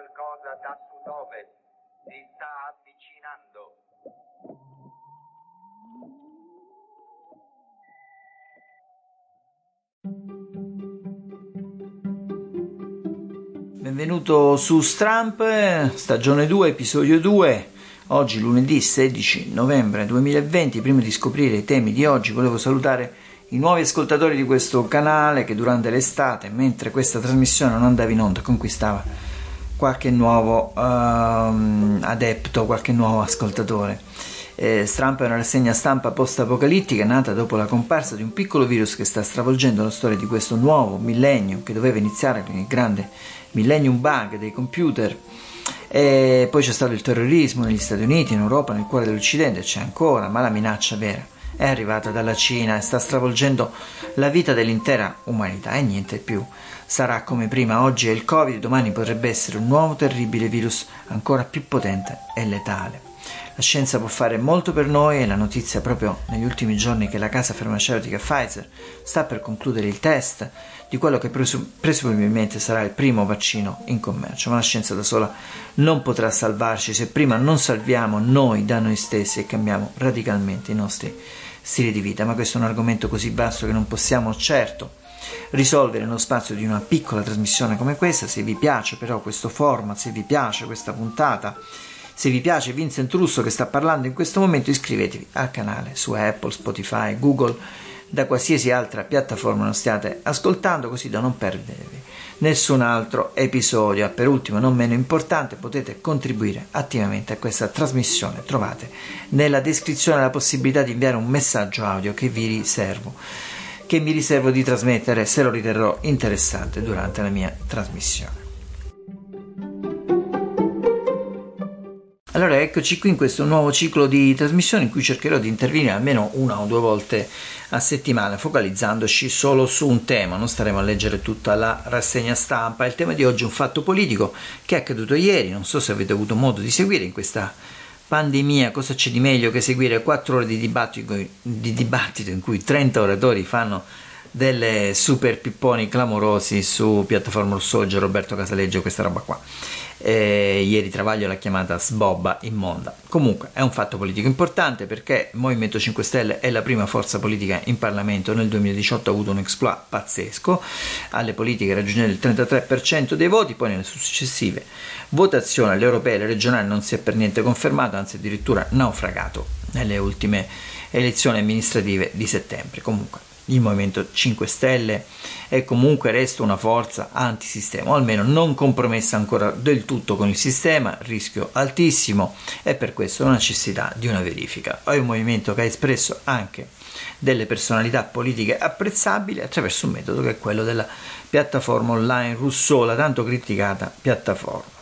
qualcosa da sud-ovest. Si sta avvicinando. Benvenuto su Stramp, stagione 2, episodio 2. Oggi lunedì 16 novembre 2020, prima di scoprire i temi di oggi volevo salutare i nuovi ascoltatori di questo canale che durante l'estate, mentre questa trasmissione non andava in onda, conquistava qualche nuovo uh, adepto, qualche nuovo ascoltatore. Eh, Stramp è una rassegna stampa post-apocalittica nata dopo la comparsa di un piccolo virus che sta stravolgendo la storia di questo nuovo millennio che doveva iniziare con il grande millennium bug dei computer. E poi c'è stato il terrorismo negli Stati Uniti, in Europa, nel cuore dell'Occidente, c'è ancora, ma la minaccia vera è arrivata dalla Cina e sta stravolgendo la vita dell'intera umanità e niente più sarà come prima. Oggi è il Covid, domani potrebbe essere un nuovo terribile virus ancora più potente e letale. La scienza può fare molto per noi e la notizia proprio negli ultimi giorni che la casa farmaceutica Pfizer sta per concludere il test di quello che presum- presumibilmente sarà il primo vaccino in commercio, ma la scienza da sola non potrà salvarci se prima non salviamo noi da noi stessi e cambiamo radicalmente i nostri stili di vita. Ma questo è un argomento così vasto che non possiamo certo risolvere nello spazio di una piccola trasmissione come questa. Se vi piace però questo format, se vi piace questa puntata, se vi piace Vincent Russo che sta parlando in questo momento, iscrivetevi al canale su Apple, Spotify, Google, da qualsiasi altra piattaforma lo stiate ascoltando, così da non perdervi nessun altro episodio. Per ultimo, non meno importante, potete contribuire attivamente a questa trasmissione. Trovate nella descrizione la possibilità di inviare un messaggio audio che vi riservo che mi riservo di trasmettere se lo riterrò interessante durante la mia trasmissione. Allora eccoci qui in questo nuovo ciclo di trasmissioni in cui cercherò di intervenire almeno una o due volte a settimana focalizzandoci solo su un tema, non staremo a leggere tutta la rassegna stampa. Il tema di oggi è un fatto politico che è accaduto ieri, non so se avete avuto modo di seguire in questa pandemia, cosa c'è di meglio che seguire 4 ore di dibattito, di dibattito in cui 30 oratori fanno delle super pipponi clamorosi su piattaforma Rossoggia, Roberto Casaleggio, questa roba qua eh, ieri Travaglio l'ha chiamata sbobba immonda. Comunque è un fatto politico importante perché il Movimento 5 Stelle è la prima forza politica in Parlamento, nel 2018 ha avuto un exploit pazzesco, alle politiche raggiungendo il 33% dei voti, poi nelle successive votazioni alle europee e alle regionali non si è per niente confermato, anzi addirittura naufragato nelle ultime elezioni amministrative di settembre. Comunque il Movimento 5 Stelle è comunque resta una forza antisistema, o almeno non compromessa ancora del tutto con il sistema, rischio altissimo e per questo la necessità di una verifica. È un movimento che ha espresso anche delle personalità politiche apprezzabili attraverso un metodo che è quello della piattaforma online Rousseau, la tanto criticata piattaforma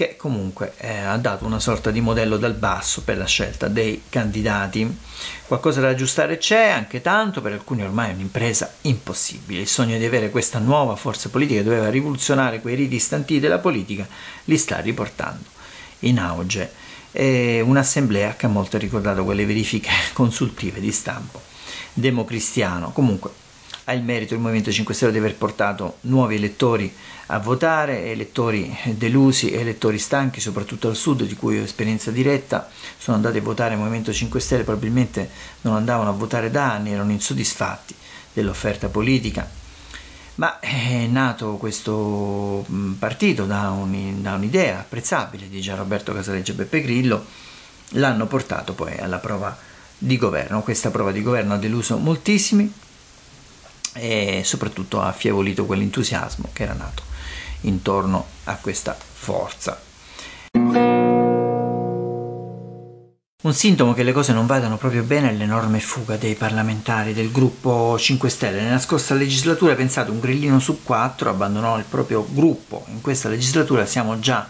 che comunque eh, ha dato una sorta di modello dal basso per la scelta dei candidati. Qualcosa da aggiustare c'è, anche tanto, per alcuni ormai è un'impresa impossibile. Il sogno di avere questa nuova forza politica doveva rivoluzionare quei riti stanti della politica li sta riportando in auge. È un'assemblea che ha molto ricordato quelle verifiche consultive di stampo democristiano. Comunque ha il merito il Movimento 5 Stelle di aver portato nuovi elettori a votare, elettori delusi, elettori stanchi, soprattutto al sud, di cui ho esperienza diretta, sono andati a votare il Movimento 5 Stelle, probabilmente non andavano a votare da anni, erano insoddisfatti dell'offerta politica, ma è nato questo mm, partito da, un, da un'idea apprezzabile di Gian Roberto Casaleggio e Beppe Grillo, l'hanno portato poi alla prova di governo. Questa prova di governo ha deluso moltissimi e soprattutto ha affievolito quell'entusiasmo che era nato intorno a questa forza. Un sintomo che le cose non vadano proprio bene è l'enorme fuga dei parlamentari del gruppo 5 Stelle. Nella scorsa legislatura, pensate, un grillino su quattro abbandonò il proprio gruppo. In questa legislatura siamo già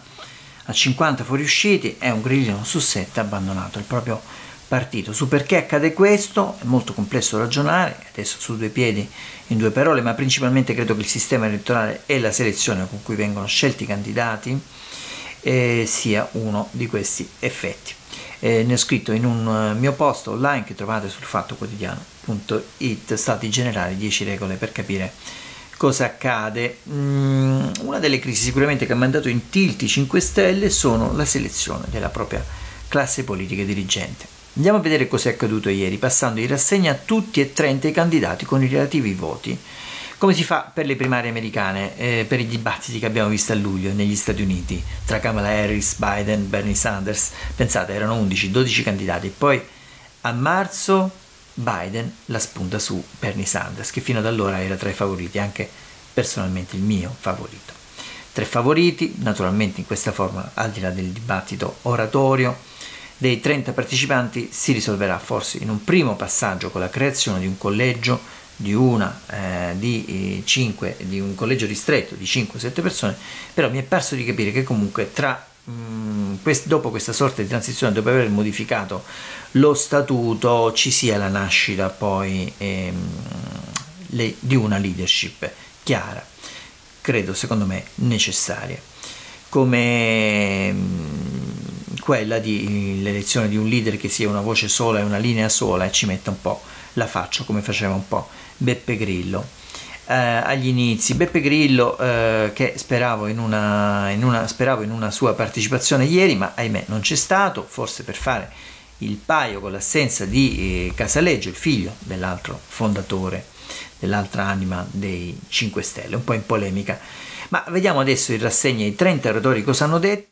a 50 fuoriusciti e un grillino su sette ha abbandonato il proprio partito. Su perché accade questo è molto complesso ragionare, adesso su due piedi in due parole, ma principalmente credo che il sistema elettorale e la selezione con cui vengono scelti i candidati eh, sia uno di questi effetti. Eh, ne ho scritto in un uh, mio post online che trovate sul fattoquotidiano.it, stati generali 10 regole per capire cosa accade? Mm, una delle crisi sicuramente che ha mandato in tilt i 5 Stelle sono la selezione della propria classe politica dirigente. Andiamo a vedere cosa è accaduto ieri, passando in rassegna tutti e 30 i candidati con i relativi voti. Come si fa per le primarie americane, eh, per i dibattiti che abbiamo visto a luglio negli Stati Uniti tra Kamala Harris, Biden, Bernie Sanders? Pensate, erano 11-12 candidati. Poi a marzo Biden la spunta su Bernie Sanders, che fino ad allora era tra i favoriti, anche personalmente il mio favorito. Tre favoriti, naturalmente in questa forma, al di là del dibattito oratorio, dei 30 partecipanti si risolverà forse in un primo passaggio con la creazione di un collegio di una eh, di 5 di un collegio ristretto di 5-7 persone, però mi è perso di capire che comunque tra Mm, quest- dopo questa sorta di transizione, dopo aver modificato lo statuto, ci sia la nascita poi ehm, le- di una leadership chiara, credo secondo me necessaria, come mm, quella di l'elezione di un leader che sia una voce sola e una linea sola e ci metta un po' la faccia come faceva un po' Beppe Grillo eh, agli inizi. Beppe Grillo, eh, che speravo in, una, in una, speravo in una sua partecipazione ieri, ma ahimè non c'è stato, forse per fare il paio con l'assenza di eh, Casaleggio, il figlio dell'altro fondatore, dell'altra anima dei 5 Stelle, un po' in polemica. Ma vediamo adesso in rassegna i 30 oratori cosa hanno detto.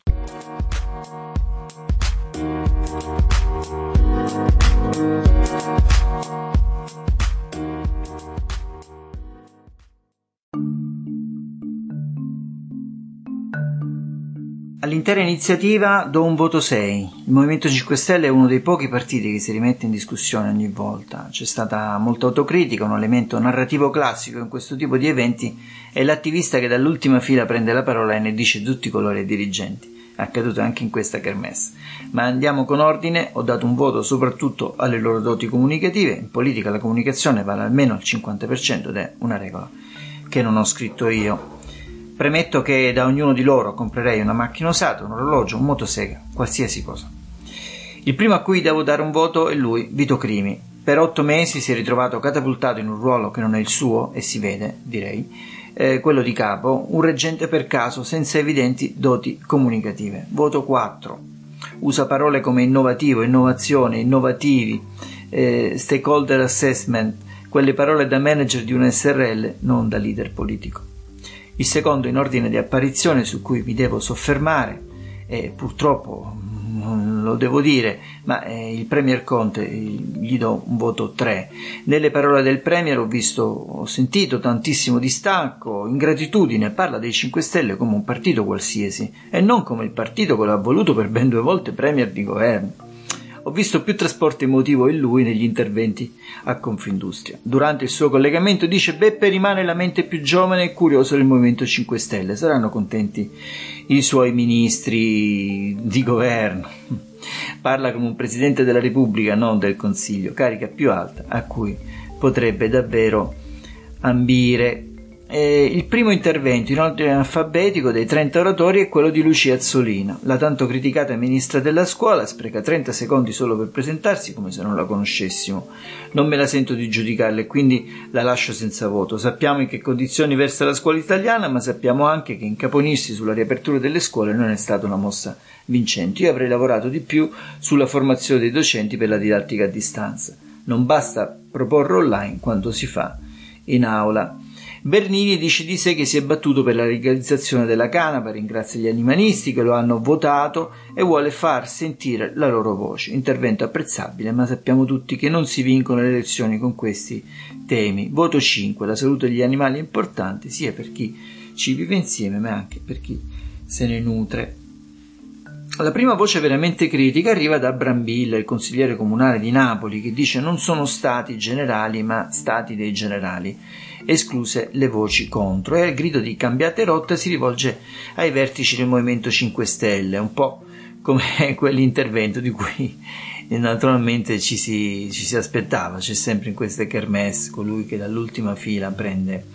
All'intera iniziativa do un voto 6. Il Movimento 5 Stelle è uno dei pochi partiti che si rimette in discussione ogni volta. C'è stata molta autocritica, un elemento narrativo classico in questo tipo di eventi è l'attivista che dall'ultima fila prende la parola e ne dice tutti i colori ai dirigenti. È accaduto anche in questa kermesse. Ma andiamo con ordine, ho dato un voto soprattutto alle loro doti comunicative. In politica la comunicazione vale almeno al 50% ed è una regola che non ho scritto io. Premetto che da ognuno di loro comprerei una macchina usata, un orologio, un motosega, qualsiasi cosa. Il primo a cui devo dare un voto è lui, Vito Crimi. Per otto mesi si è ritrovato catapultato in un ruolo che non è il suo, e si vede, direi, eh, quello di capo, un reggente per caso senza evidenti doti comunicative. Voto 4. Usa parole come innovativo, innovazione, innovativi, eh, stakeholder assessment, quelle parole da manager di un SRL, non da leader politico. Il secondo in ordine di apparizione su cui mi devo soffermare, e purtroppo lo devo dire, ma eh, il Premier Conte gli do un voto 3. Nelle parole del Premier ho visto, ho sentito tantissimo distacco, ingratitudine, parla dei 5 Stelle come un partito qualsiasi e non come il partito che l'ha voluto per ben due volte Premier di governo. Ho visto più trasporto emotivo in lui negli interventi a Confindustria. Durante il suo collegamento dice Beppe rimane la mente più giovane e curiosa del Movimento 5 Stelle. Saranno contenti i suoi ministri di governo. Parla come un Presidente della Repubblica, non del Consiglio, carica più alta a cui potrebbe davvero ambire eh, il primo intervento in ordine alfabetico dei 30 oratori è quello di Lucia Azzolina. La tanto criticata ministra della scuola spreca 30 secondi solo per presentarsi come se non la conoscessimo. Non me la sento di giudicarla e quindi la lascio senza voto. Sappiamo in che condizioni versa la scuola italiana, ma sappiamo anche che incaponirsi sulla riapertura delle scuole non è stata una mossa vincente. Io avrei lavorato di più sulla formazione dei docenti per la didattica a distanza. Non basta proporre online quanto si fa in aula. Bernini dice di sé che si è battuto per la legalizzazione della canapa, ringrazia gli animalisti che lo hanno votato e vuole far sentire la loro voce. Intervento apprezzabile, ma sappiamo tutti che non si vincono le elezioni con questi temi. Voto 5. La salute degli animali è importante sia per chi ci vive insieme, ma anche per chi se ne nutre. La prima voce veramente critica arriva da Brambilla, il consigliere comunale di Napoli, che dice non sono stati generali ma stati dei generali, escluse le voci contro. E al grido di cambiate rotta si rivolge ai vertici del Movimento 5 Stelle, un po' come quell'intervento di cui naturalmente ci si, ci si aspettava, c'è sempre in queste kermesse colui che dall'ultima fila prende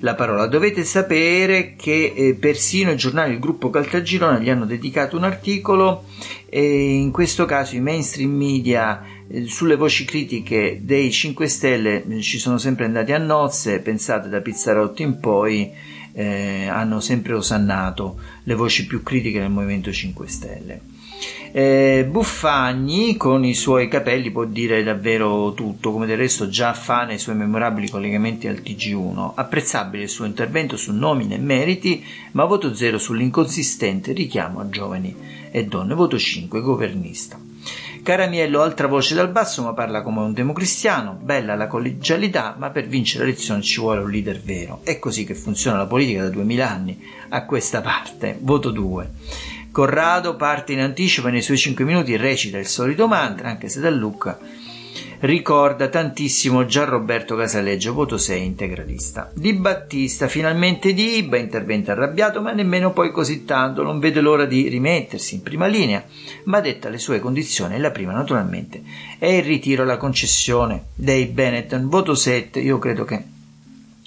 la parola. Dovete sapere che eh, persino i giornali del gruppo Caltagirone gli hanno dedicato un articolo e in questo caso i mainstream media Eh, sulle voci critiche dei 5 Stelle eh, ci sono sempre andati a nozze, pensate da Pizzarotti in poi eh, hanno sempre osannato le voci più critiche del Movimento 5 Stelle. Eh, Buffagni con i suoi capelli può dire davvero tutto, come del resto già fa nei suoi memorabili collegamenti al TG1. Apprezzabile il suo intervento su nomine e meriti, ma voto zero sull'inconsistente richiamo a giovani e donne. Voto 5, governista. Caramiello altra voce dal basso ma parla come un democristiano, bella la collegialità ma per vincere l'elezione ci vuole un leader vero. È così che funziona la politica da 2000 anni a questa parte. Voto 2. Corrado parte in anticipo e nei suoi 5 minuti recita il solito mantra, anche se da Lucca ricorda tantissimo Gian Roberto Casaleggio, voto 6 integralista. Di Battista, finalmente di Iba, intervento arrabbiato, ma nemmeno poi così tanto, non vede l'ora di rimettersi in prima linea, ma detta le sue condizioni, la prima naturalmente è il ritiro, la concessione dei Benetton, voto 7, io credo che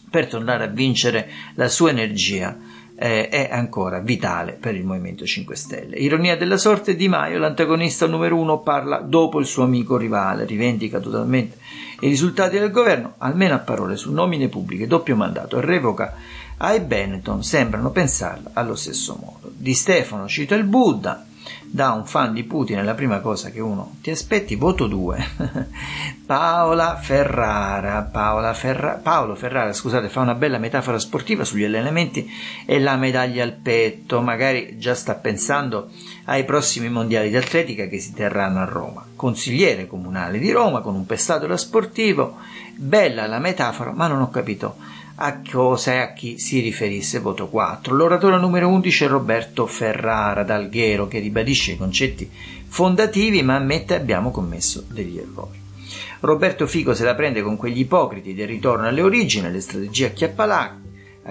per tornare a vincere la sua energia eh, è ancora vitale per il Movimento 5 Stelle. Ironia della sorte, Di Maio, l'antagonista numero uno, parla dopo il suo amico rivale, rivendica totalmente i risultati del governo, almeno a parole, su nomine pubbliche, doppio mandato e revoca ai Benetton sembrano pensarla allo stesso modo. Di Stefano cita il Buddha, da un fan di Putin è la prima cosa che uno ti aspetti, voto 2. Paola Ferrara, Paola Ferra, Paolo Ferrara, scusate, fa una bella metafora sportiva sugli allenamenti e la medaglia al petto, magari già sta pensando ai prossimi mondiali di atletica che si terranno a Roma. Consigliere comunale di Roma con un pestato da sportivo, bella la metafora, ma non ho capito a cosa e a chi si riferisse voto 4. L'oratore numero 11 è Roberto Ferrara d'Alghero che ribadisce i concetti fondativi ma ammette abbiamo commesso degli errori. Roberto Fico se la prende con quegli ipocriti del ritorno alle origini, le strategie a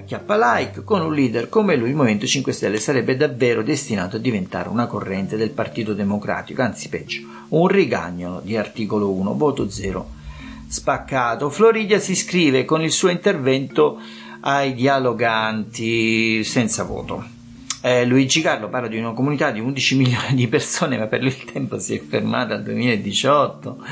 chiappa like, con un leader come lui il Movimento 5 Stelle sarebbe davvero destinato a diventare una corrente del Partito Democratico, anzi peggio, un rigagnolo di articolo 1, voto 0 spaccato. Floridia si iscrive con il suo intervento ai dialoganti senza voto. Eh, Luigi Carlo parla di una comunità di 11 milioni di persone, ma per il tempo si è fermata al 2018.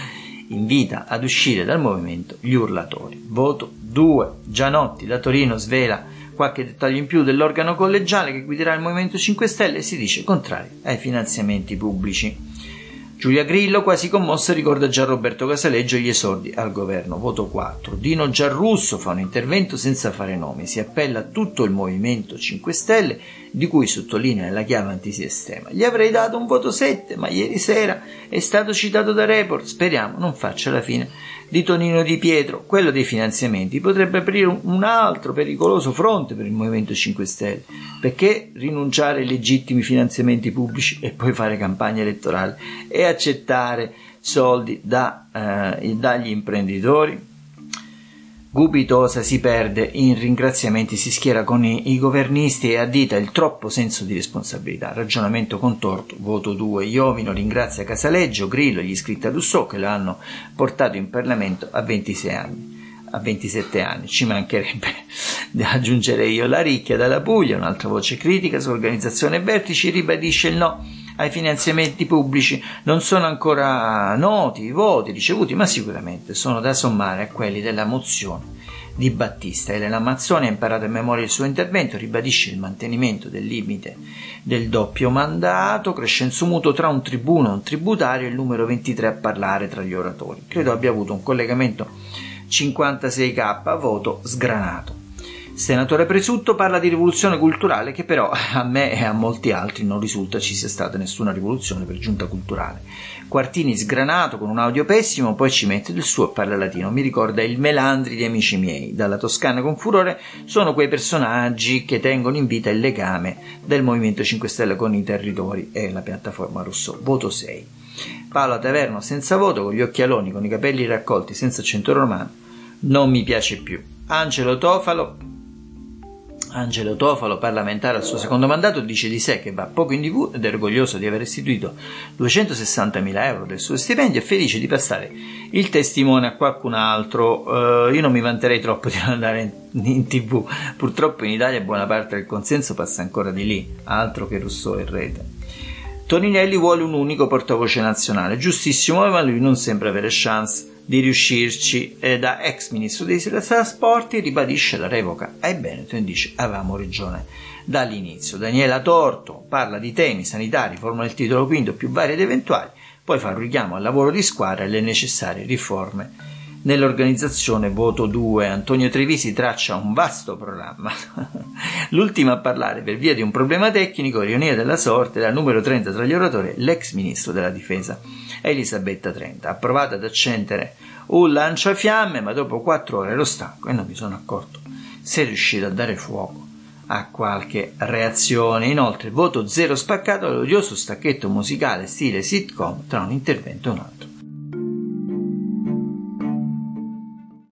Invita ad uscire dal movimento gli urlatori. Voto 2. Gianotti da Torino svela qualche dettaglio in più dell'organo collegiale che guiderà il Movimento 5 Stelle e si dice contrario ai finanziamenti pubblici. Giulia Grillo, quasi commossa, ricorda già Roberto Casaleggio gli esordi al governo. Voto 4. Dino Giarrusso fa un intervento senza fare nomi. Si appella a tutto il Movimento 5 Stelle, di cui sottolinea la chiave antisistema. Gli avrei dato un voto 7, ma ieri sera è stato citato da Report. Speriamo non faccia la fine di Tonino Di Pietro, quello dei finanziamenti, potrebbe aprire un altro pericoloso fronte per il Movimento 5 Stelle. Perché rinunciare ai legittimi finanziamenti pubblici e poi fare campagna elettorale e accettare soldi da, eh, dagli imprenditori? Gubitosa si perde in ringraziamenti, si schiera con i, i, governisti e addita il troppo senso di responsabilità. Ragionamento contorto, voto 2. Iovino ringrazia Casaleggio, Grillo e gli iscritti a Lussò che lo hanno portato in Parlamento a 26 anni. A 27 anni, ci mancherebbe aggiungere io la ricchia dalla Puglia, un'altra voce critica su organizzazione vertici, ribadisce il no ai finanziamenti pubblici non sono ancora noti i voti ricevuti, ma sicuramente sono da sommare a quelli della mozione di Battista. Elena Mazzoni ha imparato a memoria il suo intervento, ribadisce il mantenimento del limite del doppio mandato, crescenzo mutuo tra un tribuno e un tributario, il numero 23 a parlare tra gli oratori. Credo abbia avuto un collegamento 56k, voto sgranato. Senatore Presutto parla di rivoluzione culturale che però a me e a molti altri non risulta ci sia stata nessuna rivoluzione per giunta culturale. Quartini sgranato con un audio pessimo, poi ci mette del suo e parla latino. Mi ricorda il Melandri di Amici miei. Dalla Toscana con furore sono quei personaggi che tengono in vita il legame del Movimento 5 Stelle con i territori e la piattaforma Rousseau. Voto 6. Paolo Taverno senza voto, con gli occhialoni, con i capelli raccolti senza centro romano. Non mi piace più. Angelo Tofalo Angelo Tofalo, parlamentare al suo secondo mandato, dice di sé che va poco in tv ed è orgoglioso di aver restituito 260.000 euro del suo stipendio e felice di passare il testimone a qualcun altro. Uh, io non mi vanterei troppo di andare in, in, tv, purtroppo in Italia buona parte del consenso passa ancora di lì, altro che Rousseau e Rete. Toninelli vuole un unico portavoce nazionale, giustissimo, ma lui non sembra avere chance di riuscirci e da ex ministro dei trasporti ribadisce la revoca ai Veneto e avevamo ragione dall'inizio. Daniela Torto parla di temi sanitari, formula il titolo quinto più vari ed eventuali, poi fa un richiamo al lavoro di squadra e alle necessarie riforme nell'organizzazione Voto 2. Antonio Trevisi traccia un vasto programma. L'ultima a parlare per via di un problema tecnico, ironia della sorte, la numero 30 tra gli oratori, l'ex ministro della difesa, Elisabetta Trenta. Ha provato ad accendere un lanciafiamme, ma dopo quattro ore ero stanco e non mi sono accorto se è riuscito a dare fuoco a qualche reazione. Inoltre, voto zero spaccato all'odioso stacchetto musicale stile sitcom tra un intervento e un altro.